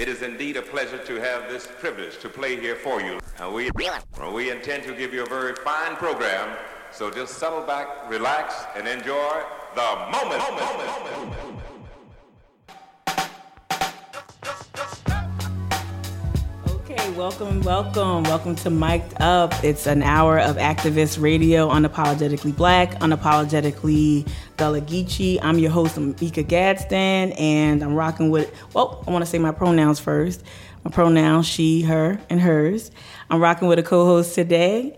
It is indeed a pleasure to have this privilege to play here for you. And we, we intend to give you a very fine program, so just settle back, relax, and enjoy the moment. moment, moment, moment. Welcome, welcome, welcome to Mic'd Up. It's an hour of activist radio, unapologetically black, unapologetically Gullah Geechee. I'm your host, Mika Gadsden, and I'm rocking with, well, I want to say my pronouns first. My pronouns, she, her, and hers. I'm rocking with a co host today,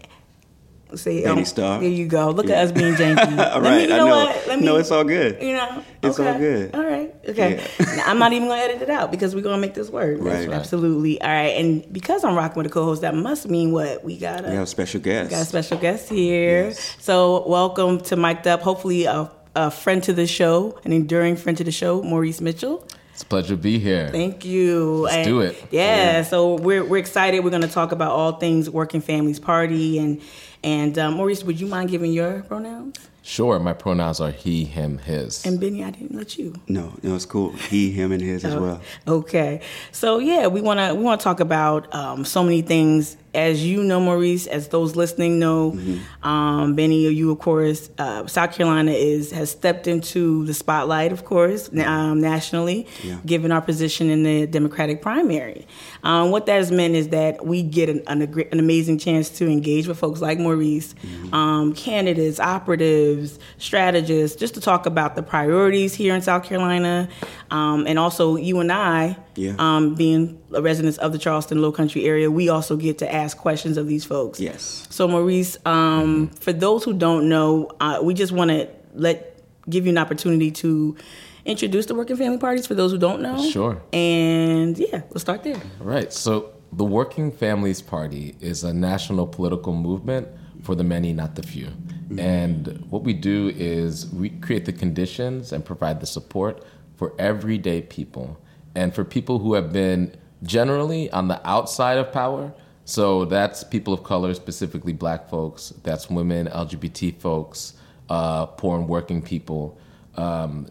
Say Benny um, Starr. There you go. Look yeah. at us being janky. all right, me, you know I know. What? Let me, no, it's all good. You know, it's okay. all good. All right, okay. Yeah. now, I'm not even gonna edit it out because we're gonna make this work. Right. Absolutely. All right, and because I'm rocking with a co-host, that must mean what we got. A, we have a special guest. Got a special guest here. Yes. So welcome to Mic'd Up. Hopefully, a, a friend to the show, an enduring friend to the show, Maurice Mitchell. It's a pleasure to be here. Thank you. Let's and do it. Yeah, yeah, so we're we're excited. We're going to talk about all things Working Families Party and and um, Maurice, would you mind giving your pronouns? Sure, my pronouns are he, him, his. And Benny, I didn't let you. No, no, it's cool. He, him, and his as oh, well. Okay, so yeah, we wanna we wanna talk about um, so many things as you know, Maurice, as those listening know, mm-hmm. um, Benny, you of course, uh, South Carolina is has stepped into the spotlight, of course, um, nationally, yeah. given our position in the Democratic primary. Um, what that has meant is that we get an, an, an, amazing chance to engage with folks like Maurice, mm-hmm. Um, candidates, operatives, strategists, just to talk about the priorities here in South Carolina, um, and also you and I, yeah. Um, being residents of the Charleston Low Country area, we also get to ask questions of these folks. Yes. So Maurice, um, mm-hmm. for those who don't know, uh, we just want to let give you an opportunity to introduce the Working Family Parties for those who don't know. Sure. And yeah, we'll start there. All right. So the Working Families Party is a national political movement for the many, not the few. Mm-hmm. And what we do is we create the conditions and provide the support for everyday people and for people who have been generally on the outside of power. So that's people of color, specifically black folks, that's women, LGBT folks, uh, poor and working people, um,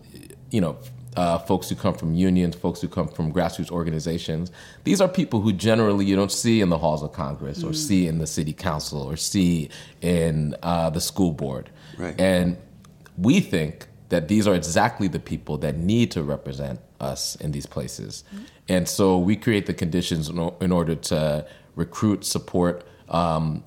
you know, uh, folks who come from unions, folks who come from grassroots organizations. These are people who generally you don't see in the halls of Congress or mm. see in the city council or see in uh, the school board. Right. And we think that these are exactly the people that need to represent us in these places. Mm-hmm. And so we create the conditions in, order to recruit, support, um,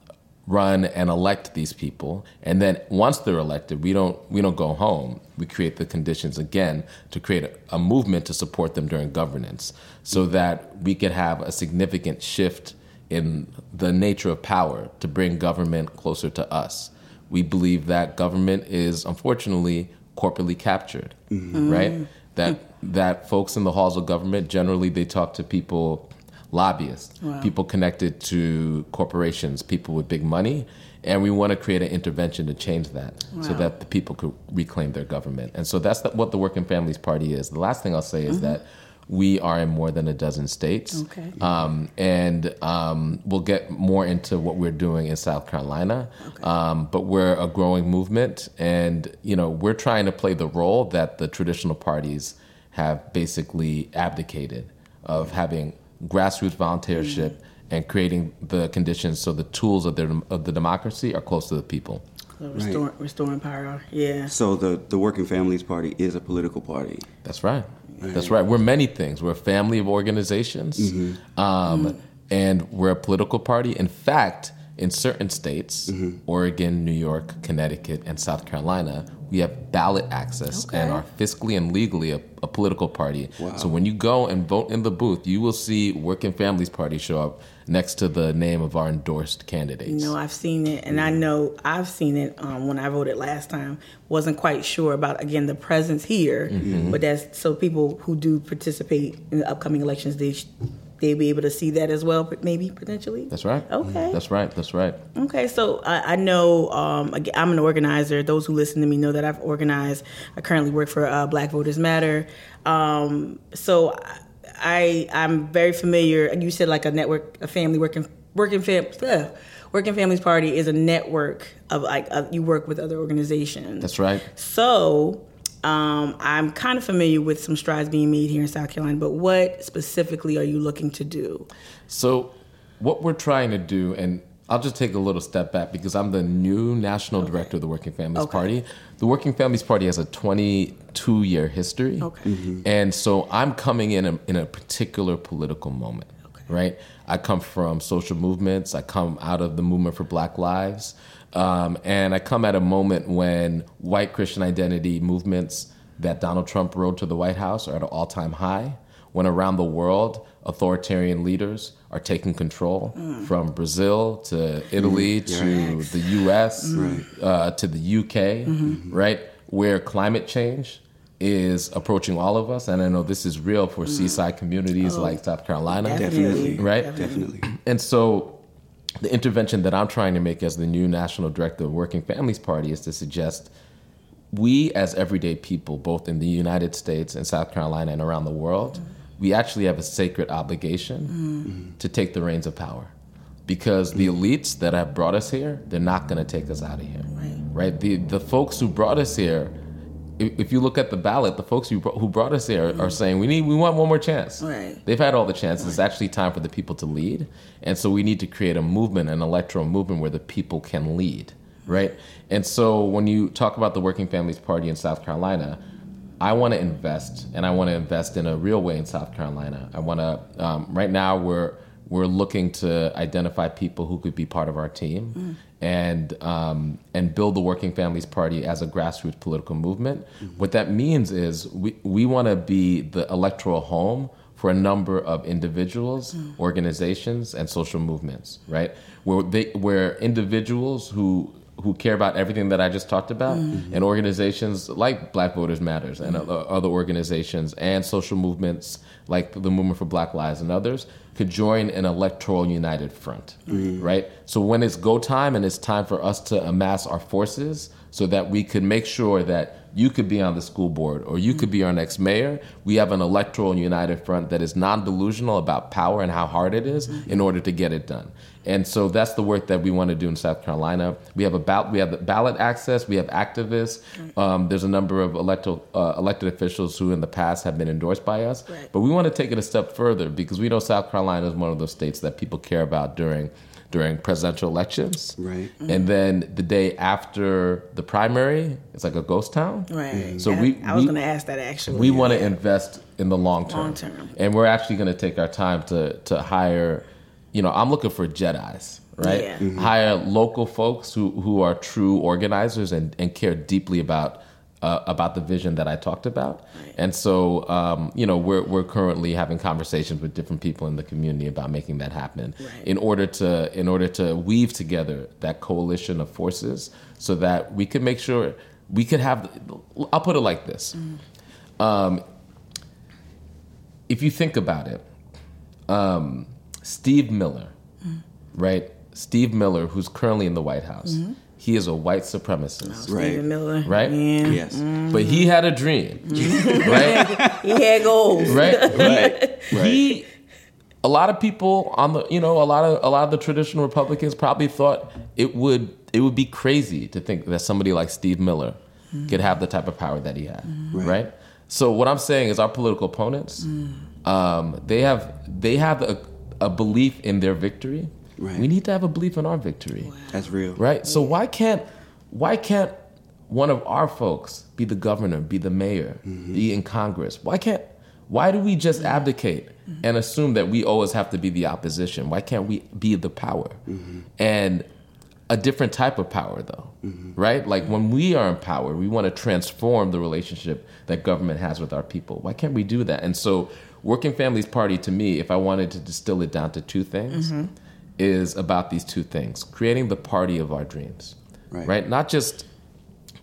run, and elect these people. And then once they're elected, we don't we don't go home. We create the conditions again to create a, a movement to support them during governance, so that we could have a significant shift in the nature of power to bring government closer to us. We believe that government is unfortunately corporately captured, mm-hmm. right? That that folks in the halls of government generally they talk to people, lobbyists, wow. people connected to corporations, people with big money, and we want to create an intervention to change that wow. so that the people could reclaim their government. And so that's the, what the Working Families Party is. The last thing I'll say is mm-hmm. that we are in more than a dozen states. Okay. Um, and um, we'll get more into what we're doing in South Carolina. Okay. Um, but we're a growing movement, and you know we're trying to play the role that the traditional parties have basically abdicated of having grassroots volunteership mm-hmm. And creating the conditions so the tools of, their, of the democracy are close to the people. So restoring, right. restoring power, yeah. So the, the Working Families Party is a political party. That's right. That's right. We're many things. We're a family of organizations, mm-hmm. Um, mm-hmm. and we're a political party. In fact, in certain states, mm-hmm. Oregon, New York, Connecticut, and South Carolina, we have ballot access okay. and are fiscally and legally a, a political party. Wow. So when you go and vote in the booth, you will see Working Families Party show up next to the name of our endorsed candidates. You know, I've seen it, and I know I've seen it um, when I voted last time. Wasn't quite sure about again the presence here, mm-hmm. but that's so people who do participate in the upcoming elections they they be able to see that as well, maybe potentially. That's right. Okay. That's right. That's right. Okay, so I, I know um, I'm an organizer. Those who listen to me know that I've organized. I currently work for uh, Black Voters Matter. Um, so I I'm very familiar. You said like a network, a family working working fam. Working Families Party is a network of like uh, you work with other organizations. That's right. So Um, I'm kind of familiar with some strides being made here in South Carolina, but what specifically are you looking to do? So, what we're trying to do, and I'll just take a little step back because I'm the new national okay. director of the Working Families okay. Party. The Working Families Party has a 22 year history. Okay. Mm-hmm. And so I'm coming in a, in a particular political moment, okay. right? I come from social movements, I come out of the movement for Black Lives. Um, and I come at a moment when white Christian identity movements that Donald Trump rode to the White House are at an all time high. When around the world, authoritarian leaders are taking control mm. from Brazil to Italy mm. to right. the US mm. uh, to the UK, mm-hmm. right? Where climate change is approaching all of us. And I know this is real for mm. seaside communities oh, like South Carolina. Definitely. Right? Definitely. And so the intervention that I'm trying to make as the new national director of Working Families Party is to suggest we, as everyday people, both in the United States and South Carolina and around the world, mm. We actually have a sacred obligation mm. to take the reins of power. Because the elites that have brought us here, they're not going to take us out of here. Right. right? The, the folks who brought us here, if you look at the ballot, the folks who brought, who brought us here mm-hmm. are saying we need we want one more chance. Right. They've had all the chances. Right. It's actually time for the people to lead, and so we need to create a movement, an electoral movement where the people can lead, right? And so when you talk about the Working Families Party in South Carolina, I want to invest, and I want to invest in a real way in South Carolina. I want to. Um, right now, we're we're looking to identify people who could be part of our team mm. and um, and build the Working Families Party as a grassroots political movement. Mm-hmm. What that means is we we want to be the electoral home for a number of individuals, mm. organizations, and social movements. Right, where they where individuals who who care about everything that I just talked about, mm-hmm. and organizations like Black Voters Matters and mm-hmm. other organizations and social movements like the Movement for Black Lives and others could join an electoral united front, mm-hmm. right? So when it's go time and it's time for us to amass our forces so that we could make sure that you could be on the school board or you could be our next mayor, we have an electoral united front that is non-delusional about power and how hard it is in order to get it done. And so that's the work that we want to do in South Carolina. We have about we have the ballot access. We have activists. Um, there's a number of elected uh, elected officials who in the past have been endorsed by us. Right. But we want to take it a step further because we know South Carolina is one of those states that people care about during during presidential elections. Right. Mm-hmm. And then the day after the primary, it's like a ghost town. Right. So we I was going to ask that actually. We yeah. want to invest in the long term. Long term. And we're actually going to take our time to to hire you know, I'm looking for Jedi's, right? Yeah. Mm-hmm. Hire local folks who, who are true organizers and, and care deeply about uh, about the vision that I talked about. Right. And so, um, you know, we're, we're currently having conversations with different people in the community about making that happen right. in order to in order to weave together that coalition of forces so that we can make sure we could have. I'll put it like this: mm. um, if you think about it. Um, Steve Miller, mm. right? Steve Miller, who's currently in the White House. Mm-hmm. He is a white supremacist. Oh, right. Miller. Right? Yeah. Yes. Mm-hmm. But he had a dream. Right? he had goals. Right? right. He a lot of people on the you know, a lot of a lot of the traditional Republicans probably thought it would it would be crazy to think that somebody like Steve Miller mm-hmm. could have the type of power that he had. Mm-hmm. Right. right? So what I'm saying is our political opponents, mm. um, they have they have a a belief in their victory, right. we need to have a belief in our victory. Wow. That's real. Right? So why can't why can't one of our folks be the governor, be the mayor, mm-hmm. be in Congress? Why can't why do we just abdicate mm-hmm. and assume that we always have to be the opposition? Why can't we be the power? Mm-hmm. And a different type of power though mm-hmm. right like when we are in power we want to transform the relationship that government has with our people why can't we do that and so Working Families Party to me, if I wanted to distill it down to two things, mm-hmm. Is about these two things: creating the party of our dreams, right? right? Not just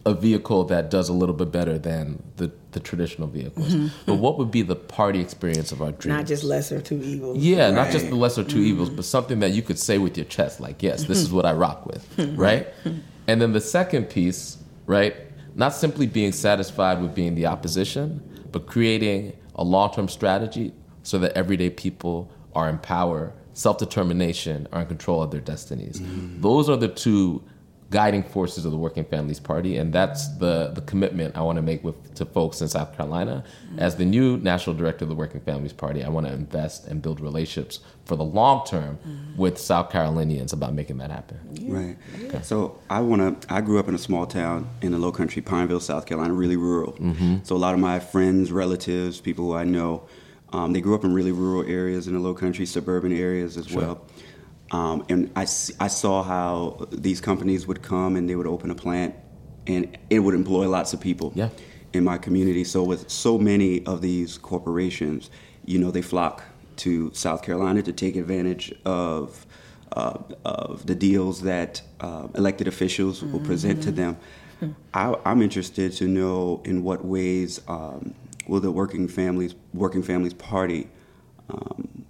a vehicle that does a little bit better than the, the traditional vehicles. Mm-hmm. But what would be the party experience of our dreams? Not just lesser two evils. Yeah, right. not just the lesser 2 mm-hmm. evils, but something that you could say with your chest, like, yes, this is what I rock with, right? and then the second piece, right? Not simply being satisfied with being the opposition, but creating a long term strategy so that everyday people are in power, self determination, are in control of their destinies. Mm. Those are the two guiding forces of the Working Families Party, and that's the the commitment I want to make with to folks in South Carolina. As the new national director of the Working Families Party, I want to invest and build relationships for the long term with South Carolinians about making that happen. Right. So I want to. I grew up in a small town in the Low Country, Pineville, South Carolina, really rural. So a lot of my friends, relatives, people who I know, um, they grew up in really rural areas in the Low Country, suburban areas as well. Um, and I saw how these companies would come and they would open a plant, and it would employ lots of people Yeah. in my community. So with so many of these corporations, you know, they flock to South Carolina to take advantage of uh, of the deals that uh, elected officials will present to them. I, I'm interested to know in what ways um, will the Working Families Working Families Party um,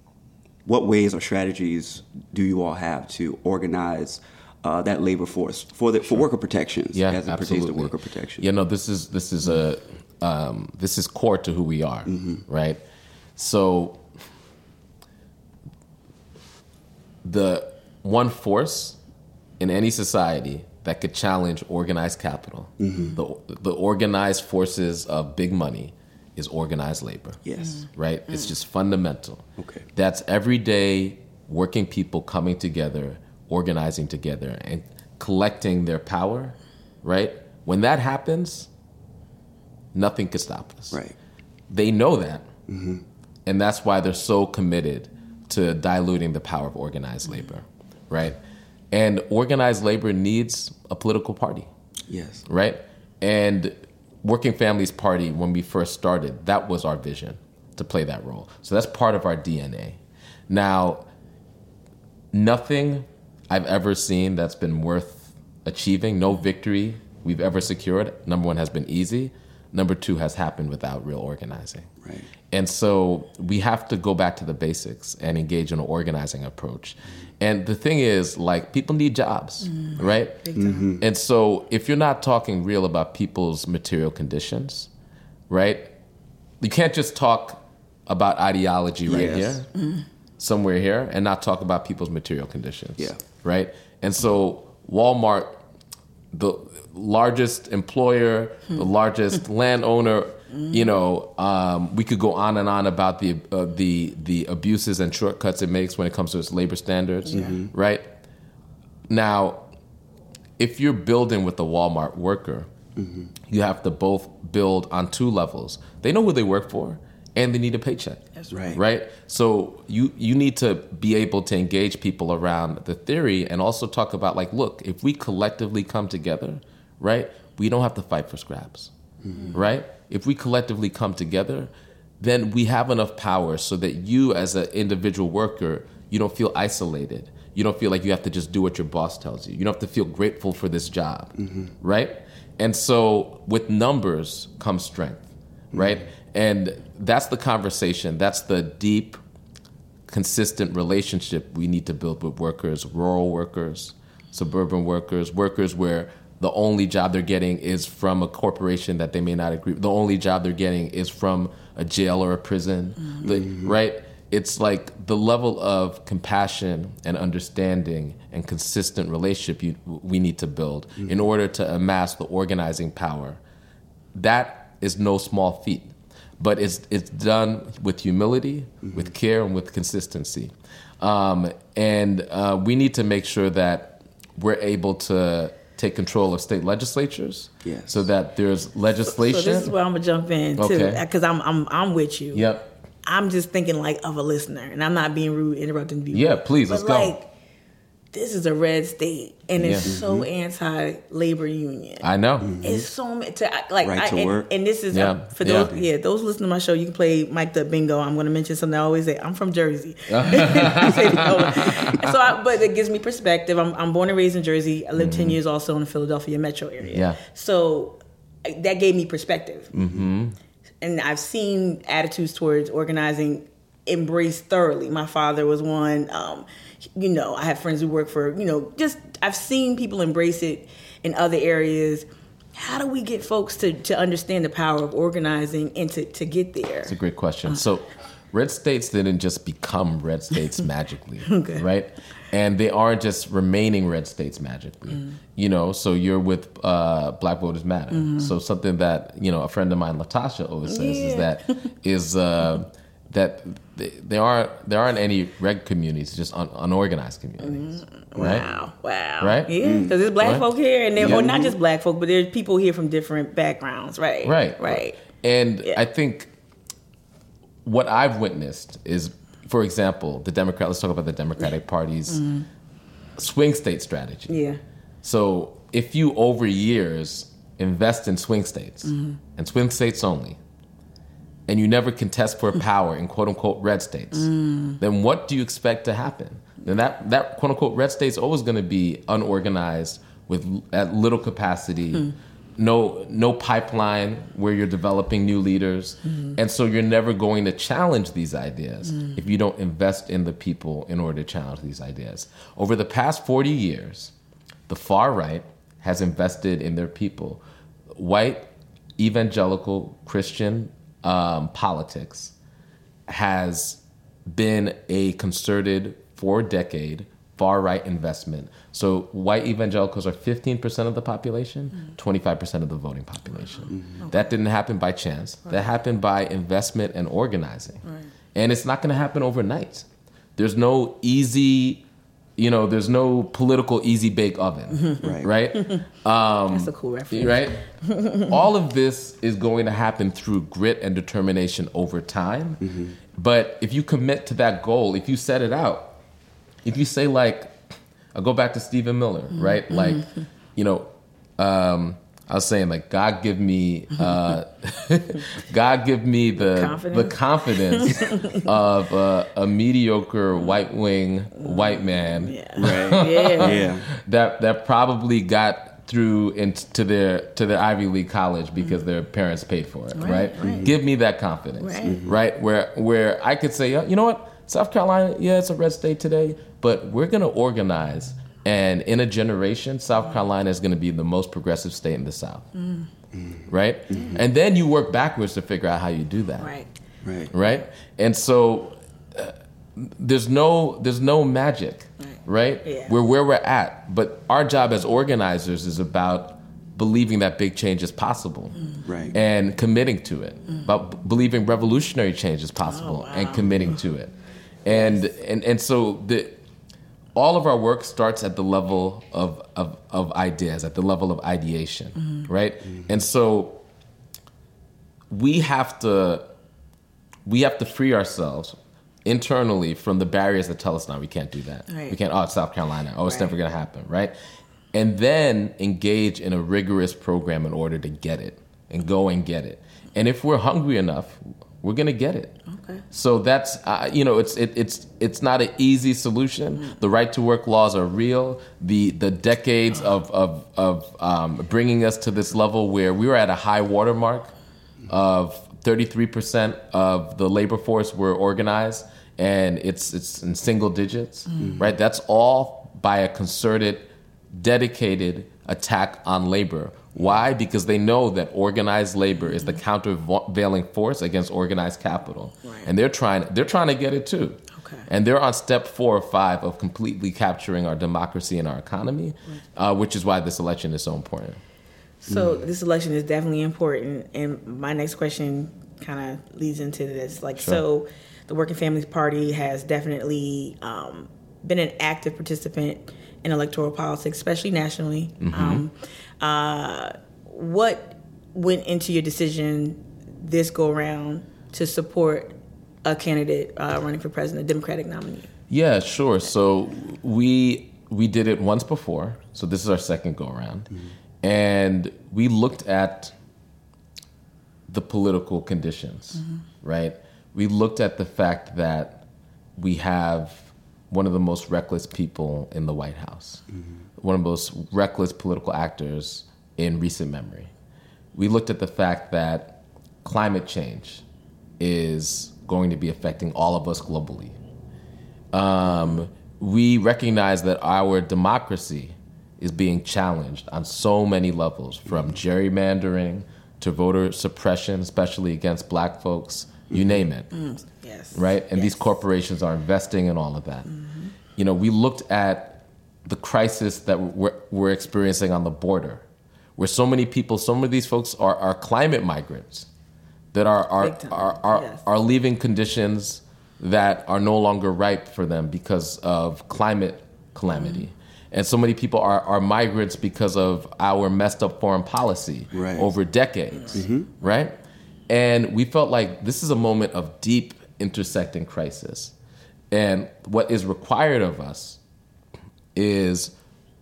what ways or strategies do you all have to organize uh, that labor force for the for worker protections Yeah, as it absolutely. pertains to worker protection? Yeah, no, this is this is a um, this is core to who we are, right? So the one force in any society that could challenge organized capital, the the organized forces of big money, is organized labor. Yes. Mm. right? It's mm. just fundamental. Okay. That's everyday working people coming together, organizing together, and collecting their power, right? When that happens, nothing could stop us. Right. They know that. Mm-hmm. And that's why they're so committed to diluting the power of organized labor, right? And organized labor needs a political party Yes. right? And Working Families Party, when we first started, that was our vision to play that role. So that's part of our DNA. Now, nothing I've ever seen that's been worth achieving, no victory we've ever secured, number one, has been easy. Number two, has happened without real organizing. Right. And so we have to go back to the basics and engage in an organizing approach. And the thing is, like, people need jobs, mm. right? Big time. Mm-hmm. And so if you're not talking real about people's material conditions, right? You can't just talk about ideology right Yes. here, mm-hmm. somewhere here, and not talk about people's material conditions. Yeah. Right? And so Walmart, the largest employer, the largest landowner, you know, um, we could go on and on about the uh, the the abuses and shortcuts it makes when it comes to its labor standards, right? Now, if you're building with a Walmart worker, you have to both build on two levels. They know who they work for, and they need a paycheck. That's Right. Right. So you you need to be able to engage people around the theory, and also talk about like, look, if we collectively come together, right, we don't have to fight for scraps, mm-hmm. right? If we collectively come together, then we have enough power so that you, as an individual worker, you don't feel isolated. You don't feel like you have to just do what your boss tells you. You don't have to feel grateful for this job, mm-hmm. right? And so with numbers comes strength, right? Mm-hmm. And that's the conversation. That's the deep, consistent relationship we need to build with workers, rural workers, suburban workers, workers where the only job they're getting is from a corporation that they may not agree with. The only job they're getting is from a jail or a prison, mm-hmm. The- right? It's like the level of compassion and understanding and consistent relationship you, we need to build mm-hmm. in order to amass the organizing power that is no small feat, but it's it's done with humility, with care, and with consistency. Um, and uh, we need to make sure that we're able to take control of state legislatures, Yes. so that there's legislation. So this is where I'm gonna jump in too, Okay. because I'm I'm I'm with you. Yep. I'm just thinking like of a listener, and I'm not being rude, interrupting you. Yeah, please, but let's go. Like, This is a red state, and it's Yeah. so anti-labor union. I know. It's so ma- to like Right I, to and, work. and this is Yeah, uh, for those yeah. yeah. those listening to my show. You can play Mike the Bingo. I'm going to mention something I always say. I'm from Jersey, so I, but it gives me perspective. I'm, I'm born and raised in Jersey. I lived ten years also in the Philadelphia metro area. Mm-hmm. Yeah. so that gave me perspective, mm-hmm. and I've seen attitudes towards organizing embraced thoroughly. My father was one. Um, you know, I have friends who work for, you know, just I've seen people embrace it in other areas. How do we get folks to, to understand the power of organizing and to, to get there? It's a great question. So, red states didn't just become red states magically, Okay. right? And they aren't just remaining red states magically, Mm. you know. So you're with uh, Black Voters Matter. Mm-hmm. So something that you know a friend of mine, Latasha, always says is that is uh, that th- there aren't there aren't any red communities, just un- unorganized communities, right? Wow, wow. Right? Yeah, because there's black Right? folk here, and there, Yeah. or not just black folk, but there's people here from different backgrounds, right? Right. Right. And Yeah. I think what I've witnessed is, for example, the Democrat. Let's talk about the Democratic Party's swing state strategy. Mm-hmm. Yeah. So if you over years invest in swing states Mm-hmm. and swing states only, and you never contest for power in quote unquote red states, Mm. then what do you expect to happen? Then that that quote unquote red state's always going to be unorganized with at little capacity. Hmm. No, no pipeline where you're developing new leaders, Hmm. and so you're never going to challenge these ideas if you don't invest in the people in order to challenge these ideas. Over the past 40 years, the far right has invested in their people. White evangelical Christian um, politics has been a concerted four decade far right investment. So white evangelicals are 15% of the population, 25% of the voting population. That didn't happen by chance. That happened by investment and organizing. And it's not going to happen overnight. There's no easy, you know, there's no political easy bake oven, Right. right? Um, That's a cool reference. right? All of this is going to happen through grit and determination over time. Mm-hmm. But if you commit to that goal, if you set it out, if you say like, I'll go back to Stephen Miller, right? Mm-hmm. Like, you know, um, I was saying like, God give me, uh, God give me the the confidence of uh, a mediocre white wing white man Yeah. Right. Yeah. yeah. that that probably got through into their to their Ivy League college because their parents paid for it, right? right. Give me that confidence, Right. right? Where where I could say, you know what, South Carolina, yeah, it's a red state today, but we're gonna organize, and in a generation, South Carolina is gonna be the most progressive state in the South, mm. right? Mm-hmm. And then you work backwards to figure out how you do that, Right. Right. right? And so uh, there's no there's no magic, right? Yeah. We're where we're at, but our job as organizers is about believing that big change is possible, mm. Right. and committing to it. Mm. About b- believing revolutionary change is possible oh, and committing to it, and and and so the. All of our work starts at the level of, of, of ideas, at the level of ideation, mm-hmm. right? Mm-hmm. And so we have to we have to free ourselves internally from the barriers that tell us now we can't do that. Right. We can't. Oh, it's South Carolina. Oh, it's Right. never going to happen, right? And then engage in a rigorous program in order to get it and go and get it. And if we're hungry enough, we're going to get it. Okay. So that's uh, you know it's it, it's it's not an easy solution. The right to work laws are real. The the decades of of of um, bringing us to this level where we were at a high watermark of 33 percent of the labor force were organized, and it's it's in single digits, right? That's all by a concerted, dedicated attack on labor. Why? Because they know that organized labor is the countervailing force against organized capital, Right. and they're trying. They're trying to get it too. Okay. And they're on step four or five of completely capturing our democracy and our economy, uh, which is why this election is so important. So this election is definitely important, and my next question kind of leads into this. Like, so the Working Families Party has definitely um, been an active participant in electoral politics, especially nationally. Um, uh, what went into your decision this go around to support a candidate uh, running for president, a Democratic nominee? Yeah, sure. So we we did it once before. So this is our second go around, and we looked at the political conditions, right? We looked at the fact that we have one of the most reckless people in the White House, one of the most reckless political actors in recent memory. We looked at the fact that climate change is going to be affecting all of us globally um, we recognize that our democracy is being challenged on so many levels from gerrymandering to voter suppression, especially against black folks, you name it. Yes. Right? And these corporations are investing in all of that. You know, we looked at the crisis that we're, we're experiencing on the border, where so many people, some of these folks are, are climate migrants that are, are, are, are, yes. are leaving conditions that are no longer ripe for them because of climate calamity. Mm-hmm. And so many people are, are migrants because of our messed up foreign policy Right. over decades, mm-hmm. right? And we felt like this is a moment of deep intersecting crisis. And what is required of us is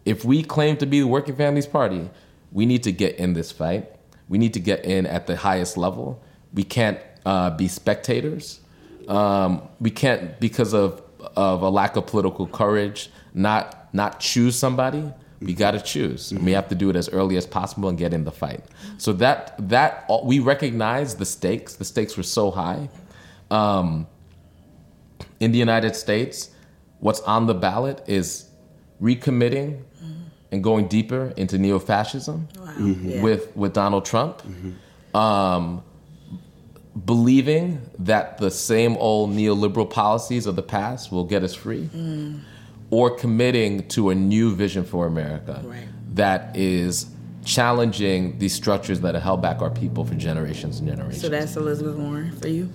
if we claim to be the Working Families Party, we need to get in this fight. We need to get in at the highest level. We can't uh, be spectators. Um, we can't, because of of a lack of political courage, not not choose somebody. We got to choose. We have to do it as early as possible and get in the fight. So that that we recognize the stakes. The stakes were so high. Um, in the United States, what's on the ballot is recommitting and going deeper into neo-fascism Wow. Mm-hmm. Yeah. with with Donald Trump, um, believing that the same old neoliberal policies of the past will get us free, or committing to a new vision for America Right. that is challenging these structures that have held back our people for generations and generations. so that's Elizabeth Warren for you.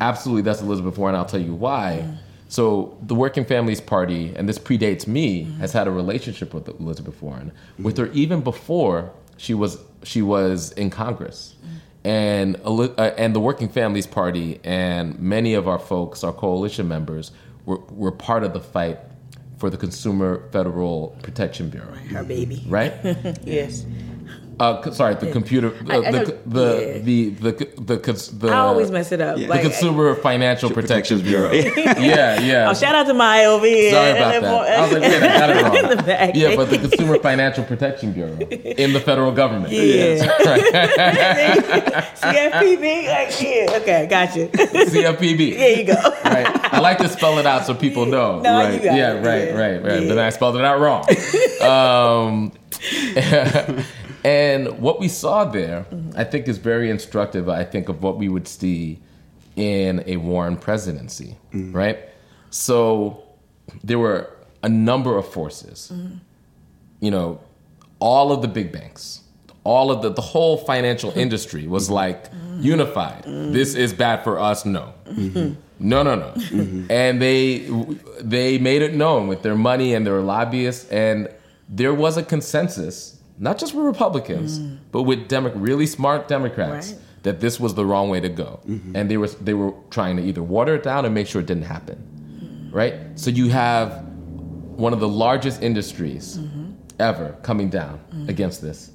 Absolutely, that's Elizabeth Warren. I'll tell you why. So, the Working Families Party, and this predates me, has had a relationship with Elizabeth Warren, with her even before she was she was in Congress, and uh, and the Working Families Party and many of our folks, our coalition members, were were part of the fight for the Consumer Federal Protection Bureau, Her baby. right? Yes. Uh, sorry, the computer, I- I the, the, the, yeah. the the the cons- the I always mess it up. Yeah. the Like, Consumer Financial Protection Bureau. Bureau. yeah, yeah. Oh, shout out to Maya over here. Sorry about that. I was like, wait, I got it wrong. In the back. Yeah, but the Consumer Financial Protection Bureau in the federal government. Yeah. CFPB? Like, yeah. Okay, got you. CFPB. There you go. Right. I like to spell it out so people know. No, right. you got yeah, it. right, Yeah. right, right. Yeah. Then I spelled it out wrong. um, and what we saw there, I think, is very instructive. I think of what we would see in a Warren presidency, mm. right? So there were a number of forces. Mm-hmm. You know, all of the big banks, all of the the whole financial mm-hmm. industry was mm-hmm. like unified. This is bad for us. No, no, no, no. And they they made it known with their money and their lobbyists, and there was a consensus, not just with Republicans, mm. but with Demo- really smart Democrats, Right. that this was the wrong way to go, mm-hmm. and they were they were trying to either water it down and make sure it didn't happen, mm. right? So you have one of the largest industries mm-hmm. ever coming down mm. against this.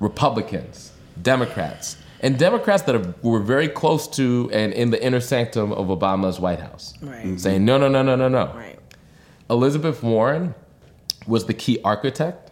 Republicans, Democrats, and Democrats that are, were very close to and in the inner sanctum of Obama's White House, Right. saying no, no, no, no, no, no. Right. Elizabeth Warren was the key architect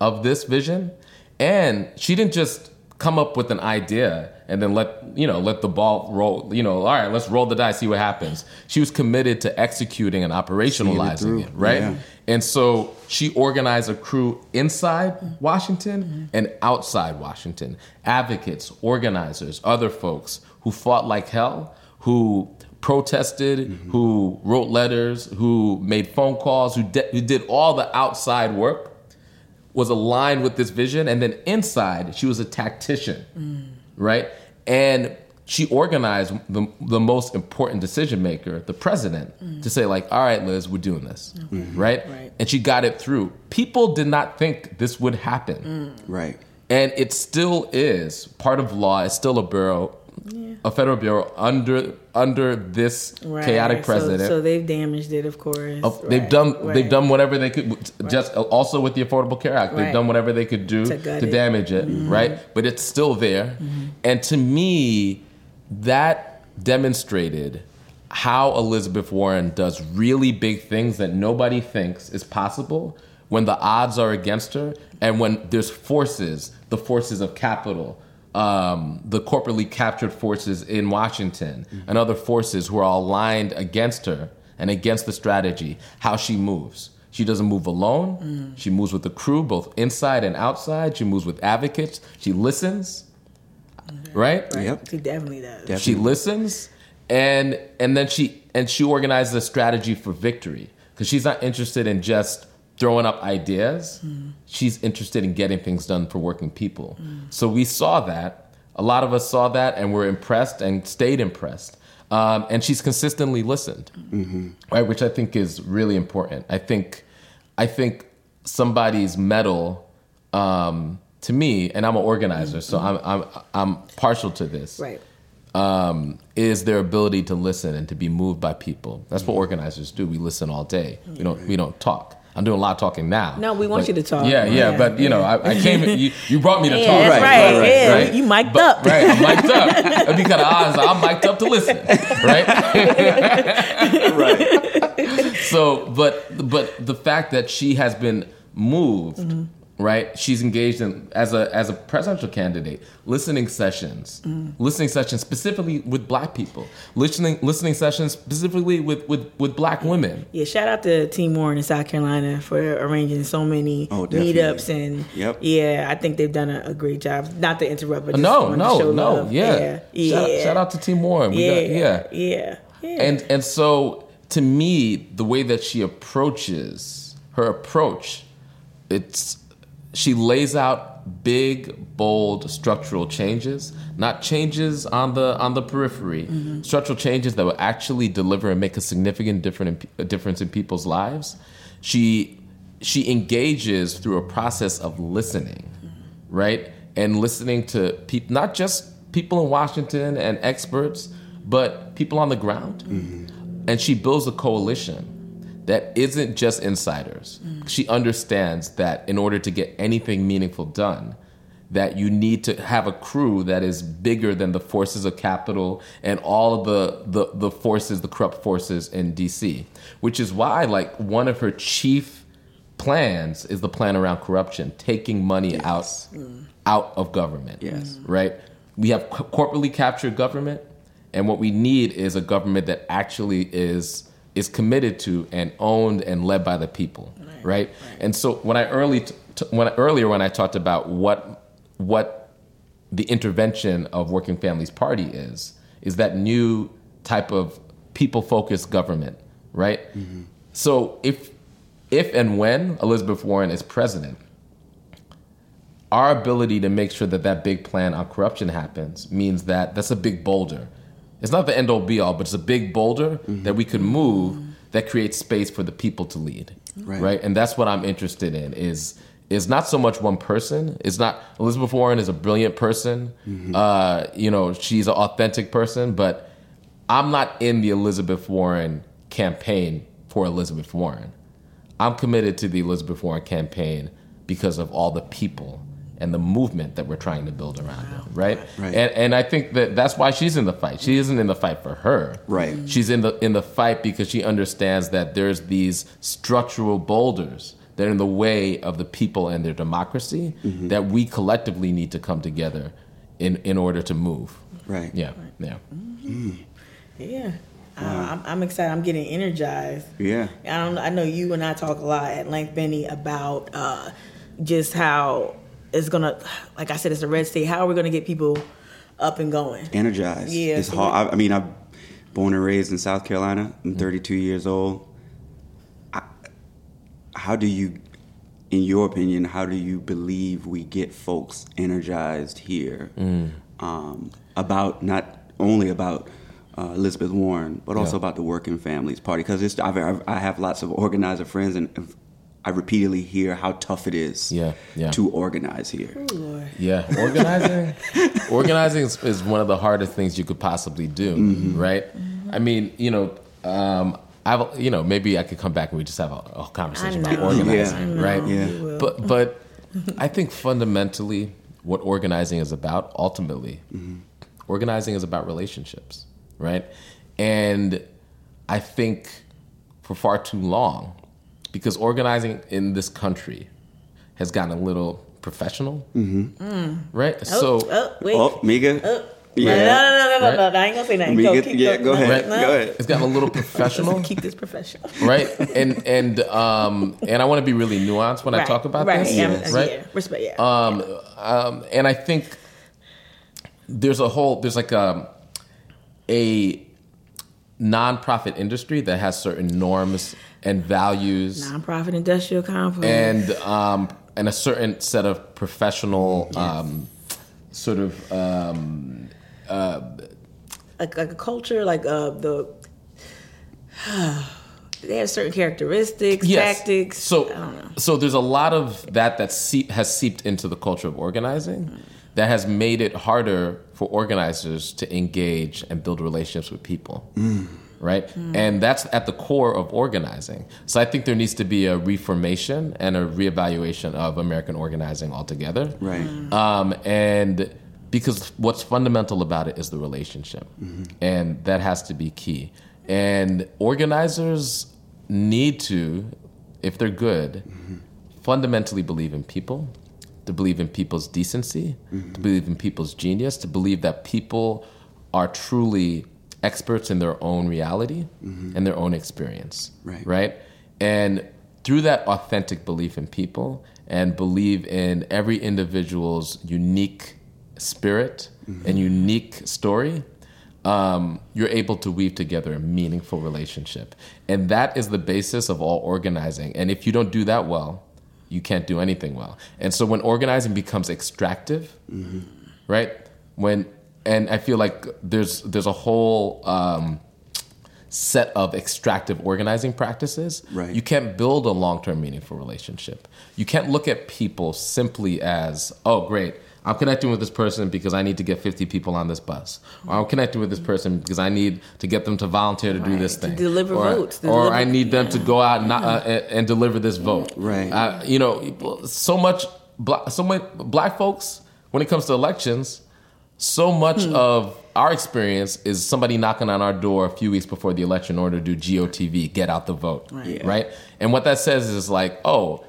of this vision, and she didn't just come up with an idea and then let you know let the ball roll. You know, all right, let's roll the dice, see what happens. She was committed to executing and operationalizing through. it, right? Yeah. And so she organized a crew inside Washington mm-hmm. and outside Washington, advocates, organizers, other folks who fought like hell, who protested, mm-hmm. who wrote letters, who made phone calls, who, de- who did all the outside work, was aligned with this vision. And then inside, she was a tactician, right? And she organized the, the most important decision maker, the president, to say, like, all right, Liz, we're doing this, mm-hmm. right? Right. And she got it through. People did not think this would happen. Mm. Right. And it still is part of law. It's still a bureau, a federal bureau under under this Right. chaotic So- president. So, they've damaged it, of course. Of- they've done right. they've done whatever they could. Just also with the Affordable Care Act, they've done whatever they could do To to, gut it. damage it, mm-hmm. right? But it's still there. Mm-hmm. And to me, that demonstrated how Elizabeth Warren does really big things that nobody thinks is possible when the odds are against her and when there's forces, the forces of capital, um, the corporately captured forces in Washington, and other forces who are aligned against her and against the strategy, how she moves. She doesn't move alone. She moves with the crew, both inside and outside. She moves with advocates. She listens, right? Yep. He definitely does. Def- She listens and and then she and she organizes a strategy for victory because she's not interested in just throwing up ideas. She's interested in getting things done for working people. So we saw that. A lot of us saw that and were impressed and stayed impressed. Um, and she's consistently listened, right? Which I think is really important. I think, I think somebody's mettle um, to me, and I'm an organizer, so I'm I'm I'm partial to this Right. um, is their ability to listen and to be moved by people. That's what organizers do. We listen all day. We don't. We don't talk. I'm doing a lot of talking now. No, we want But- you to talk. Yeah, yeah, Yeah, but you know, I, I came. You, you brought me to Yeah, talk. that's right. right, yeah, right. you mic'd But- up. Right, I'm mic'd up. It'd be kind of odd. So I'm mic'd up to listen, right? right. so, but but the fact that she has been moved, Mm-hmm. Right? She's engaged in as a as a presidential candidate, listening sessions, Mm-hmm. listening sessions specifically with Black people, listening listening sessions specifically with with with Black women. Yeah, shout out to Team Warren in South Carolina for arranging so many Oh, meetups and Yep. yeah, I think they've done a, a great job. Not to interrupt, but just No, wanted to no, show no, love. yeah. yeah, Shout, yeah. shout out to Team Warren. We yeah, got, yeah. yeah, yeah. And and so to me, the way that she approaches her approach, it's she lays out big, bold structural changes, not changes on the on the periphery, mm-hmm. structural changes that will actually deliver and make a significant different a difference in people's lives. She she engages through a process of listening, mm-hmm. right? And listening to people, not just people in Washington and experts, but people on the ground. Mm-hmm. And she builds a coalition that isn't just insiders. Mm. She understands that in order to get anything meaningful done, that you need to have a crew that is bigger than the forces of capital and all of the, the, the forces, the corrupt forces in DC. Which is why, like, one of her chief plans is the plan around corruption, taking money out mm. out of government. Yes. Right? We have corporately captured government, and what we need is a government that actually is is committed to and owned and led by the people. Right? And so when I early t- when earlier when I talked about what what the intervention of Working Families Party is, is that new type of people focused government, right? Mm-hmm. So if if and when Elizabeth Warren is president, our ability to make sure that that big plan on corruption happens means that that's a big boulder. It's not the end all be all, but it's a big boulder that we could move that creates space for the people to lead, Right. right? And that's what I'm interested in. Is is not so much one person. It's not Elizabeth Warren is a brilliant person. Uh, you know, she's an authentic person, but I'm not in the Elizabeth Warren campaign for Elizabeth Warren. I'm committed to the Elizabeth Warren campaign because of all the people and the movement that we're trying to build around her, right? Right. And and I think that that's why she's in the fight. She isn't in the fight for her. Right. She's in the in the fight because she understands that there's these structural boulders that are in the way of the people and their democracy that we collectively need to come together in in order to move. Right. Yeah. Yeah. yeah. Uh, I'm, I'm excited. I'm getting energized. Yeah. I don't. I know you and I talk a lot at length, Benny, about uh, just how it's gonna. Like I said, it's a red state. How are we gonna get people up and going? energized. Yeah, it's so hard. I, I mean, I'm born and raised in South Carolina. I'm 32 years old. I, how do you, in your opinion, how do you believe we get folks energized here um, about not only about uh, Elizabeth Warren, but also Yeah. about the Working Families Party? Because I've, I've, I have lots of organizer friends, and I repeatedly hear how tough it is Yeah, yeah. to organize here. Ooh, Lord. Yeah, organizing. organizing is, is one of the hardest things you could possibly do, mm-hmm. right? I mean, you know, um, I've, you know, maybe I could come back and we just have a, a conversation about organizing, Yeah. Right? know Yeah. But but I think fundamentally, what organizing is about, ultimately, mm-hmm. organizing is about relationships, right? And I think for far too long, because organizing in this country has gotten a little professional, right? so oh, wait. Oh, Mika. Oh. Yeah. No, no, no, no, Right. no, no, I ain't gonna say nothing. Let Go, get- keep yeah, going. go No, ahead. no. Go ahead. it's gotten a little professional. Keep this professional. right? And and um and I want to be really nuanced when I talk about right, this, yeah, right? Yeah, respect, yeah. Um, um, and I think there's a whole there's like a a nonprofit industry that has certain norms and values Nonprofit industrial complex. and um, and a certain set of professional um, sort of um, like, like a culture, like uh, the. they have certain characteristics, Yes. tactics. So, I don't know. so there's a lot of that that seep, has seeped into the culture of organizing that has made it harder for organizers to engage and build relationships with people. Mm. Right? Mm. And that's at the core of organizing. So I think there needs to be a reformation and a reevaluation of American organizing altogether. Right. Mm. Um, and because what's fundamental about it is the relationship, mm-hmm. and that has to be key. And organizers need to, if they're good, mm-hmm. fundamentally believe in people, to believe in people's decency, to believe in people's genius, to believe that people are truly experts in their own reality and their own experience. Right. Right? And through that authentic belief in people and believe in every individual's unique spirit and unique story, um, you're able to weave together a meaningful relationship. And that is the basis of all organizing. And if you don't do that well, you can't do anything well. And so when organizing becomes extractive, right? When and I feel like there's there's a whole um, set of extractive organizing practices. Right. You can't build a long term meaningful relationship. You can't look at people simply as, oh, great, I'm connecting with this person because I need to get 50 people on this bus. Or I'm connecting with this person because I need to get them to volunteer to do Right, this to thing. deliver or, votes, to or deliver- I need them to go out and, not, uh, and and deliver this vote. Right. Uh, you know, so much, black, so many black folks, when it comes to elections, so much Hmm. of our experience is somebody knocking on our door a few weeks before the election in order to do GOTV, get out the vote, Right. right? And what that says is like, oh,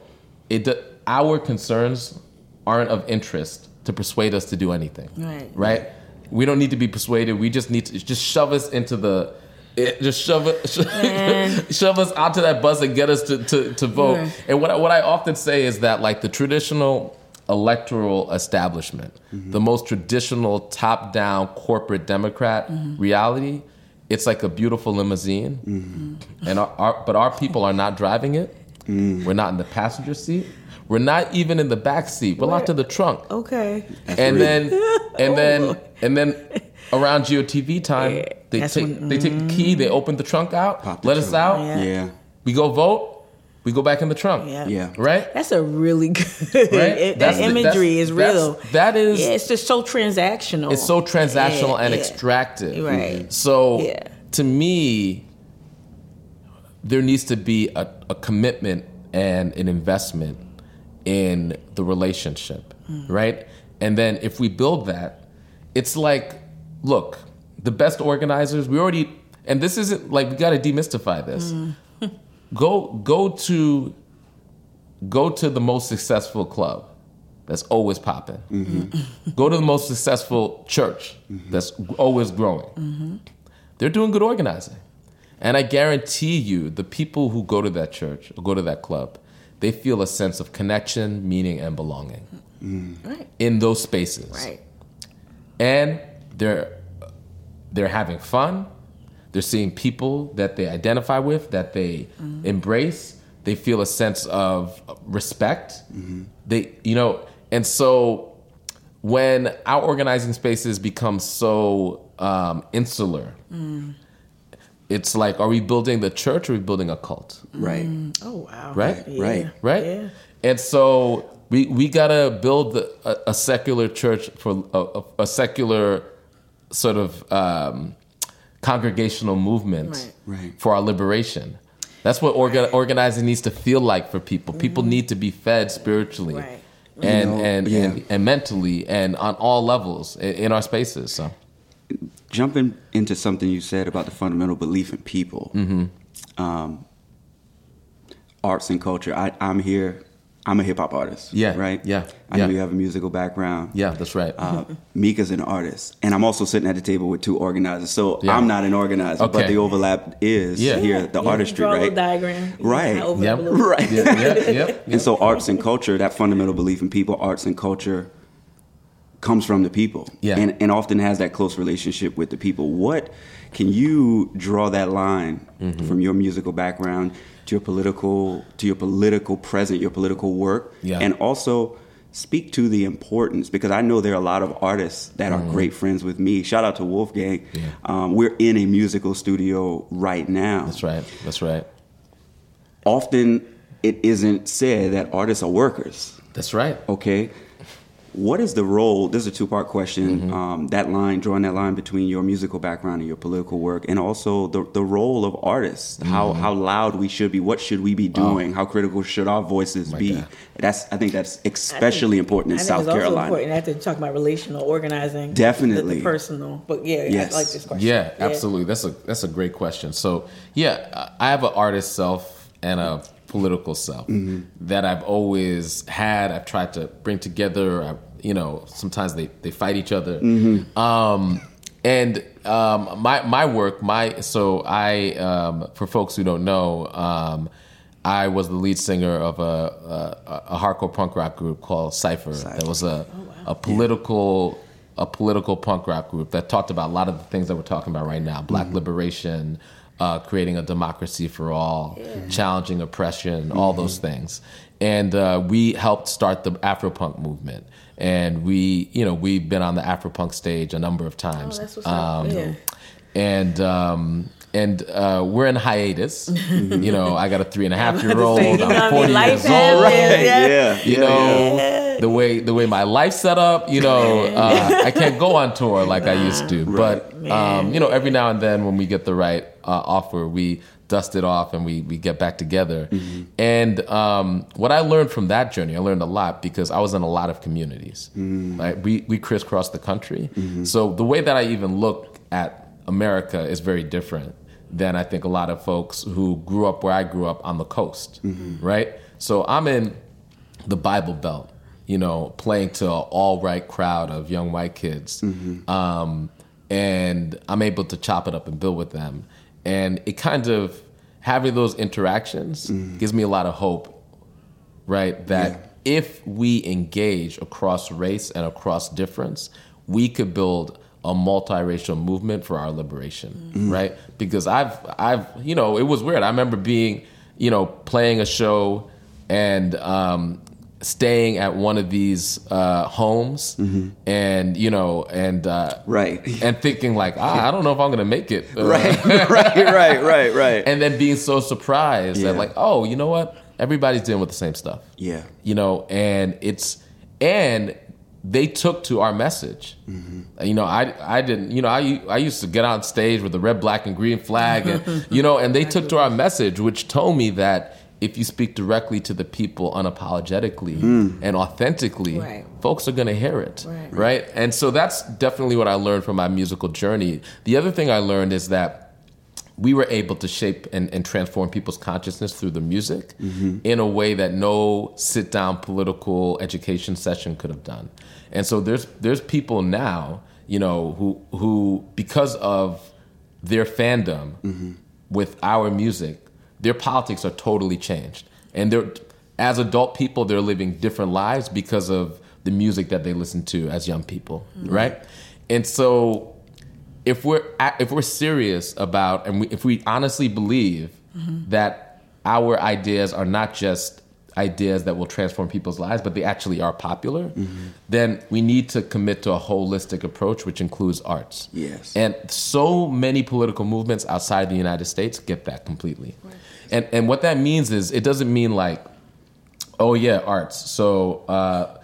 it our concerns aren't of interest to persuade us to do anything, Right. Right? We don't need to be persuaded. We just need to just shove us into the. It, just shove it, Man. shove us onto that bus and get us to, to, to vote. Yeah. And what I, what I often say is that like the traditional electoral establishment, mm-hmm. the most traditional top-down corporate Democrat mm-hmm. reality, it's like a beautiful limousine, mm-hmm. and our, our, but our people are not driving it. Mm. We're not in the passenger seat. We're not even in the back seat. We're locked in the trunk Okay. and then and oh, then and then around GOTV time, Yeah, they that's take when- they take the key, they mm-hmm. open the trunk out, Pop the let us trunk. out, Yeah. Yeah. we go vote, we go back in the trunk, Yeah. Yeah. right? That's a really good. Right? it- That's that the- imagery that's- is real. that is- Yeah, it's just so transactional. It's so transactional Yeah, and yeah. extractive. Right. Mm-hmm. So Yeah. to me, there needs to be a, a commitment and an investment in the relationship, Mm. right? And then if we build that, it's like, look, the best organizers, we already, and this isn't like we got to demystify this. Mm. go go to go to the most successful club that's always popping. Go to the most successful church that's always growing. They're doing good organizing. And I guarantee you, the people who go to that church or go to that club, they feel a sense of connection, meaning, and belonging right. in those spaces. Right. And they're they're having fun. They're seeing people that they identify with, that they mm-hmm. embrace. They feel a sense of respect. Mm-hmm. They, you know, and so when our organizing spaces become so um, insular, mm. It's like, are we building the church or are we building a cult? Right. Oh wow. Right? Yeah. Right. right? Yeah. And so we we gotta build a, a secular church for a, a, a secular sort of um, congregational movement Right. Right. for our liberation. That's what orga- organizing needs to feel like for people. People need to be fed spiritually. Right. And, You know, and, yeah. and and mentally and on all levels in, in our spaces. So Jumping into something you said about the fundamental belief in people, um, arts and culture. I, I'm here. I'm a hip hop artist. Yeah, Right. yeah, I know you have a musical background. yeah, that's right. Uh, Mika's an artist, and I'm also sitting at the table with two organizers. So Yeah. I'm not an organizer, but the overlap is Yeah. here the Yeah, artistry, draw a little right? diagram. Right. I Yep. a little. Right. yeah, yeah, yep, And so arts and culture, that fundamental belief in people, arts and culture comes from the people. Yeah. And and often has that close relationship with the people. What Can you draw that line Mm-hmm. from your musical background to your political to your political present, your political work, Yeah. and also speak to the importance because I know there are a lot of artists that are great friends with me. Shout out to Wolfgang. Mm-hmm. Yeah. Um, we're in a musical studio right now. That's right. That's right. Often it isn't said that artists are workers. That's right. Okay. What is the role? This is a two part question. Mm-hmm. Um, that line, drawing that line between your musical background and your political work, and also the, the role of artists. How Mm-hmm. how loud we should be. What should we be doing? How critical should our voices Oh my be? God. That's I think that's especially important in I think South it's also Carolina. important after talk about relational organizing. Definitely. The, the personal. But yeah, Yes. I like this question. Yeah, absolutely. That's a that's a great question. So yeah, I have an artist self and a political self that I've always had. I've tried to bring together. I, you know, sometimes they they fight each other. Um, and um, my my work, my so I um, for folks who don't know. Um, I was the lead singer of a, a, a hardcore punk rock group called Cipher. That was a, a political a political punk rock group that talked about a lot of the things that we're talking about right now: black liberation, uh, creating a democracy for all, challenging oppression, all those things. And uh, we helped start the Afropunk movement. And we, you know, we've been on the Afropunk stage a number of times. Oh, that's what's up. Yeah. And um, and uh, we're in hiatus. you know, I got a three and a half year old. say, you know what I I'm 40 Life years old. Right. yeah, Yeah. You know, the way the way my life's set up, you know, uh, I can't go on tour like I used to. But um, you know, every now and then when we get the right uh, offer, we dust it off and we we get back together. And um, what I learned from that journey, I learned a lot because I was in a lot of communities. Right? We we crisscrossed the country, so the way that I even look at America is very different than I think a lot of folks who grew up where I grew up on the coast, right? So I'm in the Bible Belt, you know, playing to an all right crowd of young white kids. Um, and I'm able to chop it up and build with them. And it kind of, having those interactions gives me a lot of hope, right? That if we engage across race and across difference, we could build a multiracial movement for our liberation, right? Because I've, I've, you know, it was weird. I remember being, you know, playing a show and um, staying at one of these uh, homes, and you know, and uh, Right. and thinking like, ah, I don't know if I'm gonna make it, Uh, right, right, right, right, right. and then being so surprised Yeah. that like, oh, you know what? Everybody's dealing with the same stuff yeah, you know and it's and they took to our message you know i i didn't you know i i used to get on stage with the red black and green flag and you know and they took to our message which told me that if you speak directly to the people unapologetically hmm. and authentically Right. folks are going to hear it Right. right and so that's definitely what i learned from my musical journey the other thing i learned is that we were able to shape and, and transform people's consciousness through the music mm-hmm. in a way that no sit down political education session could have done. And so there's there's people now, you know, who who because of their fandom mm-hmm. with our music, their politics are totally changed. And they're as adult people, they're living different lives because of the music that they listen to as young people, mm-hmm. right? And so if we're if we're serious about and we, if we honestly believe mm-hmm. that our ideas are not just ideas that will transform people's lives, but they actually are popular, then we need to commit to a holistic approach, which includes arts. Yes. And so many political movements outside the United States get that completely. And and what that means is it doesn't mean like, oh yeah, arts. So uh,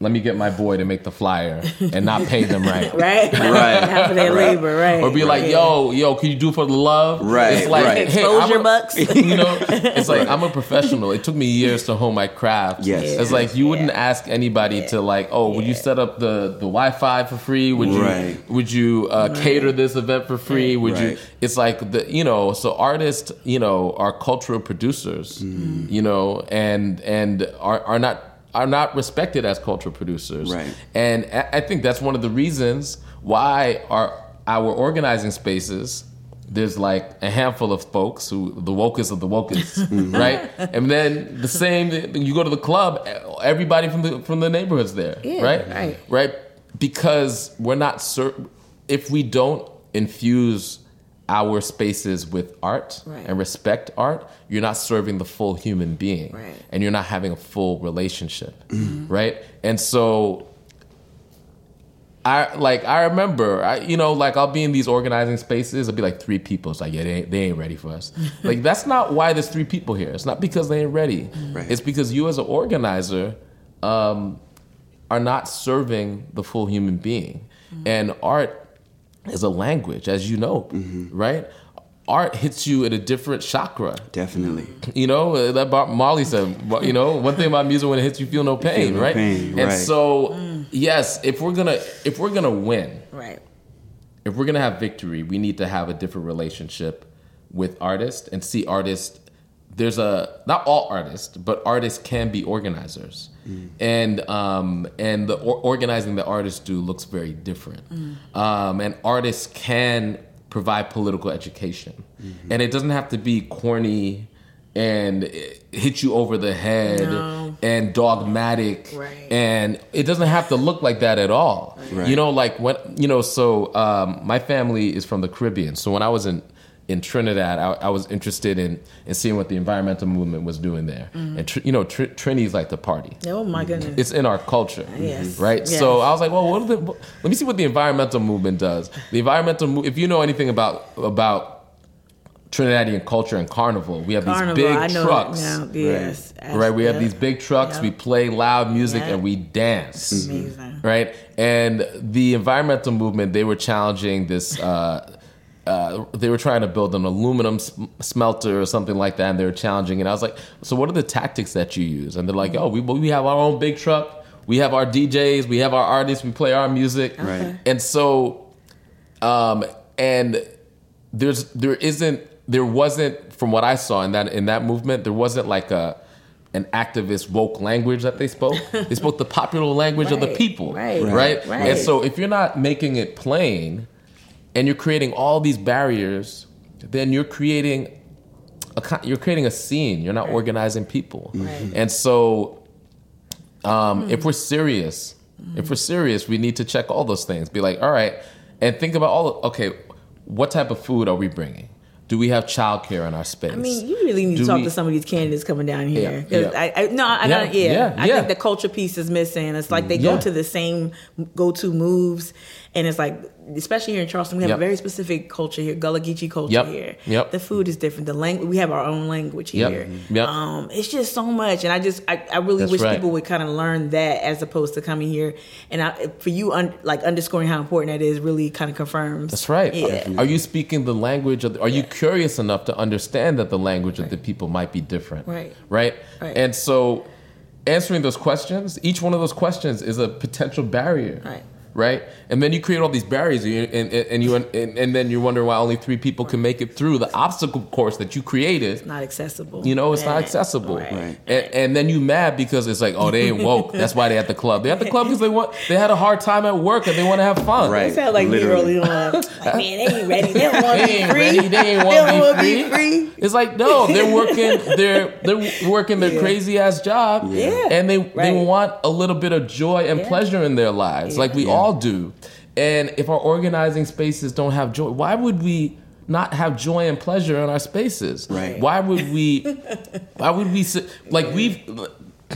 let me get my boy to make the flyer and not pay them right. Right? Right. Half of their labor, right. Or be like, yo, yo, can you do it for the love? Right, It's like, right. hey, I'm Exposure a- bucks. You know, it's like I'm a professional. It took me years to hone my craft. Yes. It's like you wouldn't ask anybody to like, oh, would you set up the the Wi-Fi for free? Would you would you uh, cater this event for free? Would you? It's like the you know, so artists, you know, are cultural producers, Mm. you know, and and are are not are not respected as cultural producers. Right. And I think that's one of the reasons why our our organizing spaces there's like a handful of folks who the wokest of the wokest, right? And then the same you go to the club, everybody from the from the neighborhoods there, Yeah, right? right. Right? Because we're not certain if we don't infuse our spaces with art Right. and respect art, you're not serving the full human being, Right. and you're not having a full relationship, right? And so I like I remember I you know like I'll be in these organizing spaces. I'll be like three people. It's like yeah they ain't, they ain't ready for us. like that's not why there's three people here. It's not because they ain't ready. Right. It's because you as an organizer um, are not serving the full human being. And art is a language, as you know, right? Art hits you at a different chakra. Definitely. You know uh, that Bob Marley said. You know one thing about music when it hits you, feel no pain, no right? pain, and right. so yes, if we're gonna if we're gonna win, Right. if we're gonna have victory, we need to have a different relationship with artists and see artists. There's a not all artists, but artists can be organizers, and um, and the or- organizing that artists do looks very different. Um, and artists can provide political education, and it doesn't have to be corny and hit you over the head No. and dogmatic Right. and it doesn't have to look like that at all Right. you know like when you know so um, my family is from the caribbean so when i was in in trinidad i, I was interested in in seeing what the environmental movement was doing there and tr- you know tr- like the party Oh my goodness. it's in our culture Yes. right Yes. so i was like well what the let me see what the environmental movement does the environmental mo- if you know anything about about trinidadian culture and carnival we have Carnival. these big trucks now. Yes. right we have these big trucks Yep. we play loud music Yeah. and we dance Amazing. right? And the environmental movement, they were challenging this. Uh, uh, they were trying to build an aluminum sm- smelter or something like that, and they were challenging. And I was like, "So, what are the tactics that you use?" And they're like, "Oh, we we have our own big truck. We have our DJs. We have our artists. We play our music." Right. And so, um, and there's there isn't there wasn't from what I saw in that in that movement there wasn't like a an activist woke language that they spoke. they spoke the popular language of the Right, people, right, right? right. And so if you're not making it plain, and you're creating all these barriers, then you're creating a you're creating a scene. You're not organizing people, Right. and so um, if we're serious, if we're serious, we need to check all those things. Be like, all right, and think about all. Okay, what type of food are we bringing? Do we have childcare in our space? I mean, you really need to talk we- to some of these candidates coming down here. Yeah, yeah. I, I, no, I, Yeah, I, yeah, yeah, I think the culture piece is missing. It's like they go to the same go-to moves, and it's like, especially here in Charleston, we have Yep. a very specific culture here, Gullah Geechee culture Yep, here. yep. The food is different. The language, we have our own language Yep, here. yep. Um, it's just so much, and I just, I, I really That's wish right. people would kind of learn that as opposed to coming here. And I, for you, un, like underscoring how important that is, really kind of confirms. That's right. Yeah. Are you speaking the language of? Are you curious enough to understand that the language of the people might be different? Right. Right. Right. And so, answering those questions, each one of those questions is a potential barrier. Right. Right. And then you create all these barriers, and you- and, and, and you and, and then you wonder why only three people can make it through the obstacle course that you created. It's Not accessible. You know, it's not accessible. Right. Right. And, and then you mad because it's like, oh, they ain't woke. That's why they at the club. They at the club because they want they had a hard time at work and they want to have fun. Right. It sound like Literally. me early on. Like, man, they ain't ready. They don't want to They be ain't free. ready. They ain't want to wanna be free. It's like no, they're working. They're they're working their Yeah. crazy ass job. Yeah. and they they want a little bit of joy and Yeah. pleasure in their lives, like we Yeah. All do. And if our organizing spaces don't have joy, why would we? Not have joy and pleasure in our spaces. Right. Why would we? why would we? sit- Like we've,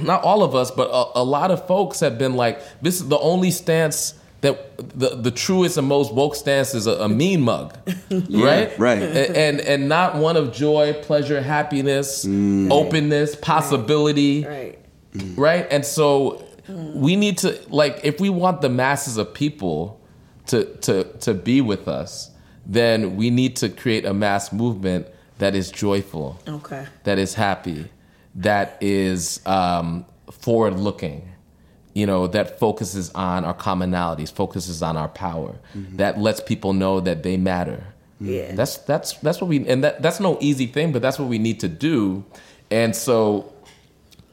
not all of us, but a, a lot of folks have been like, this is the only stance that the the truest and most woke stance is a, a mean mug, right? right. A- and and not one of joy, pleasure, happiness, mm. openness, possibility, Right. Mm. right? And so Mm. we need to like if we want the masses of people to to to be with us, then we need to create a mass movement that is joyful, Okay. that is happy, that is um, forward looking. You know, that focuses on our commonalities, focuses on our power, mm-hmm. that lets people know that they matter. Mm. Yeah. That's that's that's what we and that that's no easy thing, but that's what we need to do. And so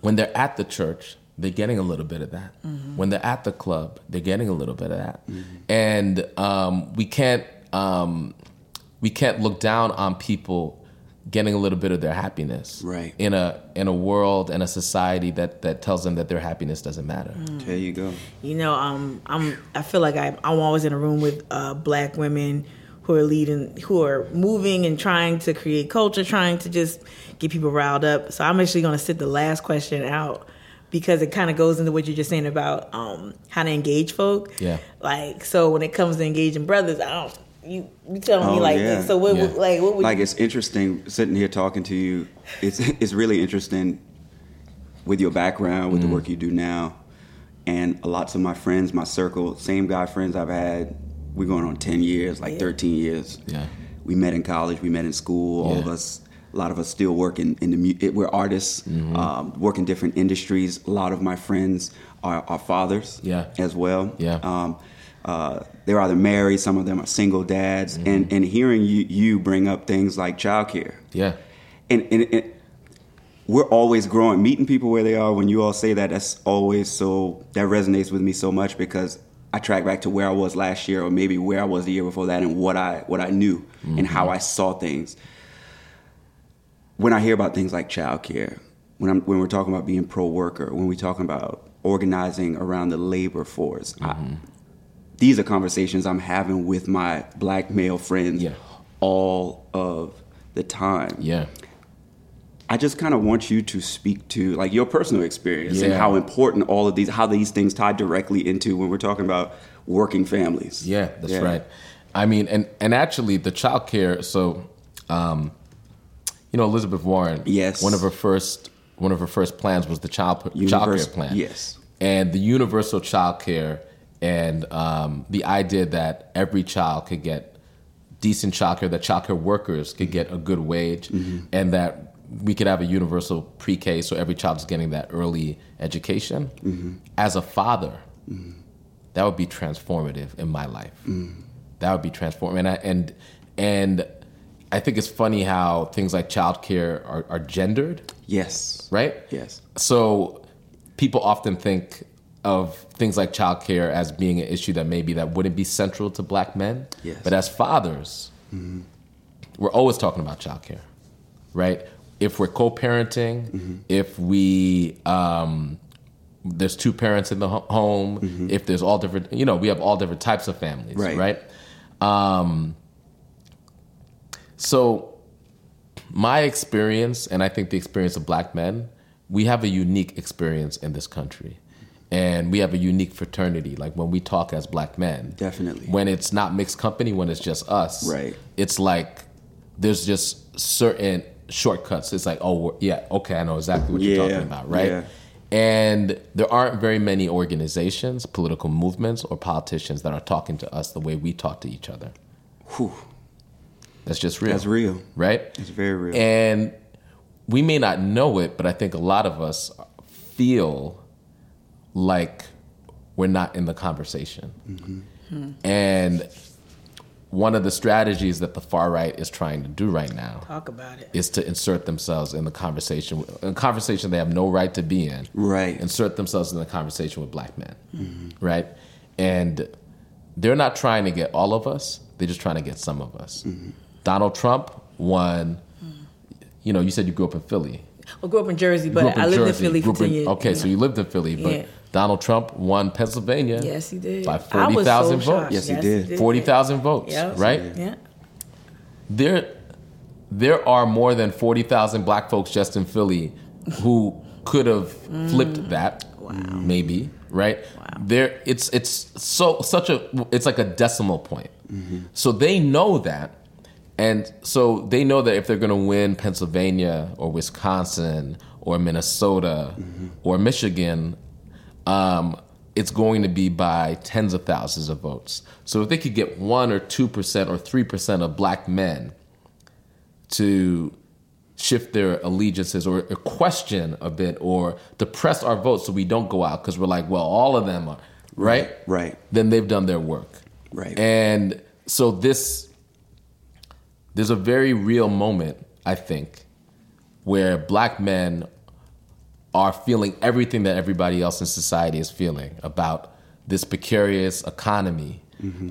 when they're at the church, they're getting a little bit of that. When they're at the club, they're getting a little bit of that. And um, we can't um, we can't look down on people getting a little bit of their happiness Right. in a in a world and a society that that tells them that their happiness doesn't matter. There you go. You know, um, I'm. I feel like I, I'm always in a room with uh, black women who are leading, who are moving and trying to create culture, trying to just get people riled up. So I'm actually going to sit the last question out because it kind of goes into what you're just saying about um, how to engage folk. Yeah. Like so, when it comes to engaging brothers, I don't. You you telling me Oh, like yeah. so what Yeah. would like what would like you, it's interesting sitting here talking to you. It's it's really interesting with your background, with the work you do now, and lots of my friends, my circle, same guy friends I've had. We're going on ten years, like Yeah. thirteen years. Yeah. we met in college, we met in school. All of us, a lot of us still work in, in the. it- We're artists, Mm-hmm. um, work in different industries. A lot of my friends are, are fathers, Yeah. as well. Yeah. Um, uh, they're either married, some of them are single dads, Mm-hmm. and and hearing you you bring up things like childcare, Yeah. and, and, and we're always growing. Meeting people where they are, when you all say that, that's always so that resonates with me so much because I track back to where I was last year, or maybe where I was the year before that, and what I what I knew and how I saw things. When I hear about things like childcare, when I'm when we're talking about being pro worker, when we're talking about organizing around the labor force, I, these are conversations I'm having with my black male friends Yeah. all of the time. Yeah. I just kind of want you to speak to like your personal experience and how important all of these, how these things tie directly into when we're talking about working families. Yeah, that's Yeah. right. I mean, and and actually, the childcare. So, um, you know, Elizabeth Warren. Yes. One of her first one of her first plans was the child child care plan. yes. And the universal child care and um, the idea that every child could get decent child care, that child care workers could get a good wage, Mm-hmm. and that we could have a universal pre-K, so every child is getting that early education. Mm-hmm. As a father, that would be transformative in my life. That would be transformative, and I, and and I think it's funny how things like childcare are, are gendered, Yes. right? Yes. So people often think of things like childcare as being an issue that maybe that wouldn't be central to black men. Yes. But as fathers, we're always talking about childcare, right? If we're co-parenting, Mm-hmm. if we um, there's two parents in the ho- home, if there's all different, you know, we have all different types of families, Mm-hmm. Right. right? Um, so my experience, and I think the experience of black men, we have a unique experience in this country. And we have a unique fraternity. Like when we talk as black men, Definitely. When it's not mixed company, when it's just us, Right. It's like there's just certain shortcuts. It's like, oh, yeah, okay, I know exactly what you're talking about, right? yeah. And there aren't very many organizations, political movements, or politicians that are talking to us the way we talk to each other. Whew. That's just real. That's real. Right? It's very real. And we may not know it, but I think a lot of us feel like we're not in the conversation. Mm-hmm. And one of the strategies that the far right is trying to do right now talk about it? is to insert themselves in the conversation, a conversation they have no right to be in. Right. Insert themselves in the conversation with black men. Right? And they're not trying to get all of us, they're just trying to get some of us. Donald Trump won, you know, you said you grew up in Philly. I grew up in Jersey, but Grew up I lived Jersey, in Philly for ten years. Okay, so you lived in Philly, but Yeah. Donald Trump won Pennsylvania. yes, he did. By I was 40,000 so votes. shocked. Yes, he did. 40,000 votes, Yeah. right? Yeah. there there are more than 40,000 black folks just in Philly who could have flipped mm. that Wow. maybe right wow. there it's it's so such a it's like a decimal point mm-hmm. so they know that and so they know that if they're going to win Pennsylvania or Wisconsin or Minnesota or Michigan um, it's going to be by tens of thousands of votes. So if they could get one or two percent or three percent of black men to shift their allegiances or, or question a bit or depress our votes so we don't go out because we're like, well, all of them are right, Right. Then they've done their work, Right. And so this, there's a very real moment, I think, where black men are feeling everything that everybody else in society is feeling about this precarious economy.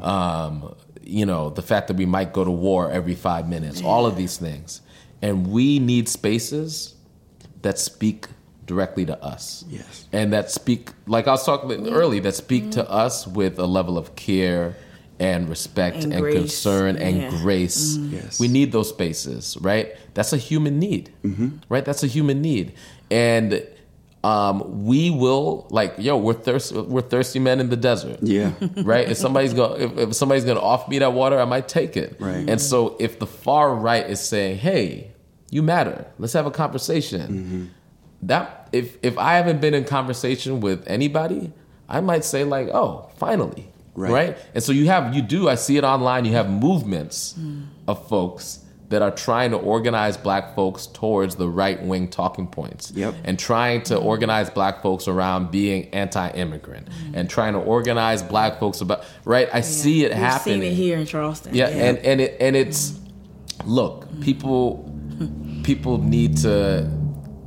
Um, you know, the fact that we might go to war every five minutes, all of these things. And we need spaces that speak directly to us. Yes. And that speak, like I was talking about earlier, that speak to us with a level of care and respect And and, concern and Yeah. grace. Mm. Yes. We need those spaces, right? That's a human need, mm-hmm. right? That's a human need, and um, we will like, yo, we're thirsty, we're thirsty men in the desert, Yeah. right? If somebody's going, if, if somebody's going to offer me that water, I might take it, Right. And so, if the far right is saying, "Hey, you matter. Let's have a conversation," mm-hmm. that if if I haven't been in conversation with anybody, I might say like, "Oh, finally." Right. Right. And so you have you do I see it online, you have movements hmm. of folks that are trying to organize black folks towards the right wing talking points. Yep. And trying to organize black folks around being anti-immigrant hmm. and trying to organize black folks about right. I see it We've happening. seen it here in Charleston. Yeah, and and it and it's hmm. look, people people need to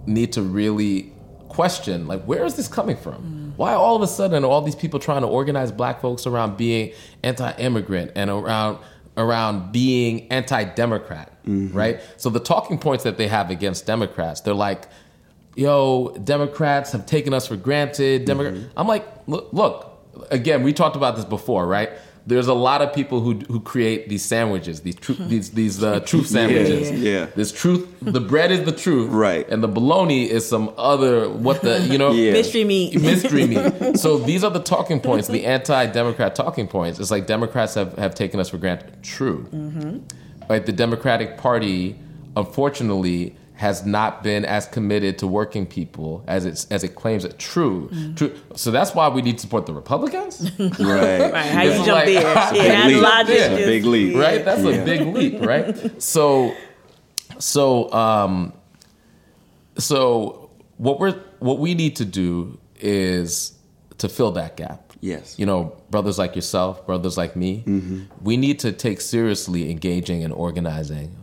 need to really question like where is this coming from? Why all of a sudden are all these people trying to organize black folks around being anti-immigrant and around around being anti-democrat, mm-hmm. right? So the talking points that they have against Democrats, they're like yo, Democrats have taken us for granted. Democrat, mm-hmm. I'm like, look, look, again, we talked about this before, right? There's a lot of people who who create these sandwiches, these tru- these these uh, truth sandwiches. yeah. This truth, the bread is the truth, Right. And the bologna is some other what the you know Yeah. Mystery meat. mystery meat. So these are the talking points, the anti-democrat talking points. It's like Democrats have, have taken us for granted. True. Right. The Democratic Party, unfortunately, has not been as committed to working people as it's as it claims it. True. True. So that's why we need to support the Republicans. Right. Right, how you It's jump like- there? Yeah, big that leap. logic It's a big leap. right? That's Yeah. a big leap, right? So, so, um, so what we're what we need to do is to fill that gap. Yes. You know, brothers like yourself, brothers like me, we need to take seriously engaging and organizing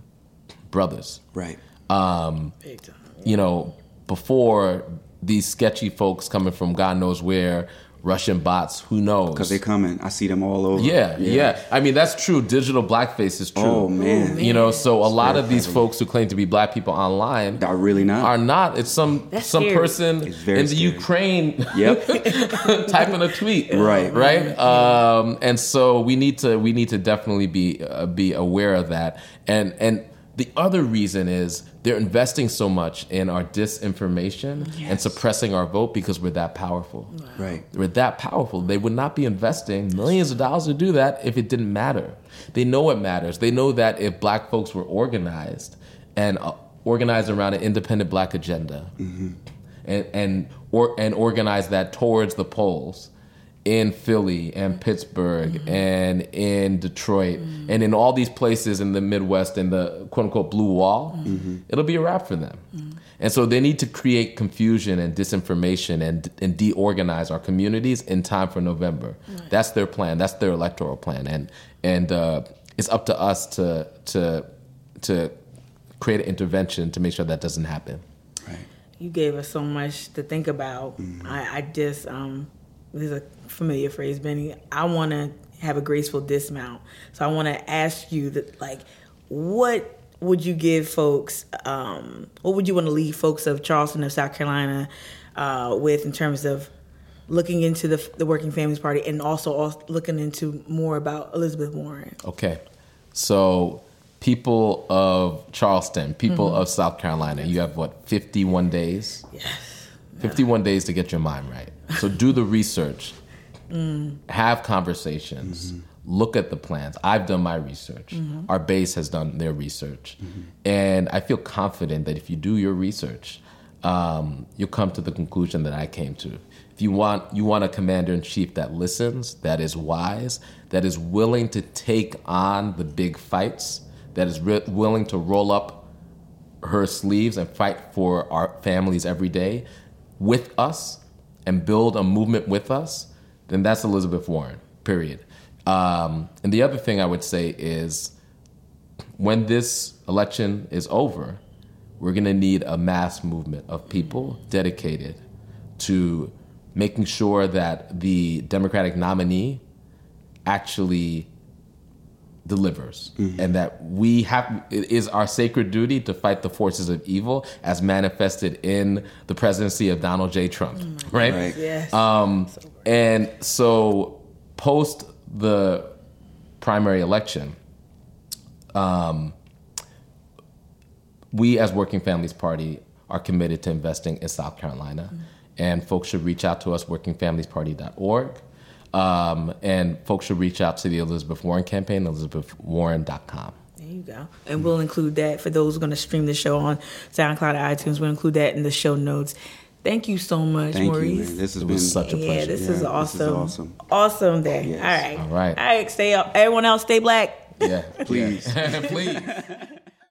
brothers. Right. Big time. You know, before these sketchy folks coming from God knows where, Russian bots, who knows? Because they're coming. I see them all over. Yeah, yeah, I mean, that's true. Digital blackface is true. Oh, man. You know, so a lot very of these folks who claim to be black people online Are really not. are not. It's some That's some scary. person It's very in the scary. Ukraine Yep. typing a tweet. Right. Right. Um, and so we need to we need to definitely be uh, be aware of that. And and the other reason is they're investing so much in our disinformation and suppressing our vote because we're that powerful. right. We're that powerful. They would not be investing millions of dollars to do that if it didn't matter. They know it matters. They know that if black folks were organized and uh, organized around an independent black agenda and and or and organize that towards the polls in Philly and Pittsburgh mm-hmm. and in Detroit mm-hmm. and in all these places in the Midwest and the quote unquote blue wall, mm-hmm. it'll be a wrap for them. And so they need to create confusion and disinformation and and deorganize our communities in time for November. That's their plan. That's their electoral plan. And and uh, it's up to us to to to create an intervention to make sure that doesn't happen. Right. You gave us so much to think about. I, I just, um, this is a familiar phrase, Benny. I want to have a graceful dismount. So I want to ask you that, like, what would you give folks? Um, what would you want to leave folks of Charleston, of South Carolina, uh, with in terms of looking into the the Working Families Party and also, also looking into more about Elizabeth Warren? Okay. So, people of Charleston, people of South Carolina, you have what, 51 days? Yes. 51 days to get your mind right. So, do the research, have conversations, look at the plans. I've done my research, our base has done their research. And I feel confident that if you do your research, um, you'll come to the conclusion that I came to. If you want, you want a commander in chief that listens, that is wise, that is willing to take on the big fights, that is re- willing to roll up her sleeves and fight for our families every day with us and build a movement with us, then that's Elizabeth Warren, period. Um, and the other thing I would say is when this election is over, we're going to need a mass movement of people dedicated to making sure that the Democratic nominee actually delivers and that we have it is our sacred duty to fight the forces of evil as manifested in the presidency of Donald J. Trump, right? Right. Yes. Um, and so post the primary election, um, we as Working Families Party are committed to investing in South Carolina. Mm-hmm. And folks should reach out to us, workingfamiliesparty.org. Um, and folks should reach out to the Elizabeth Warren campaign, elizabethwarren.com. There you go. And we'll include that for those who are going to stream the show on SoundCloud or iTunes. We'll include that in the show notes. Thank you so much, Thank Maurice. You, man. This has been such a pleasure. Yeah, this Yeah, is this awesome. is awesome. Awesome day. Yes. All right. All right. All right. Stay up. Everyone else, stay black. Yeah. Please. Please.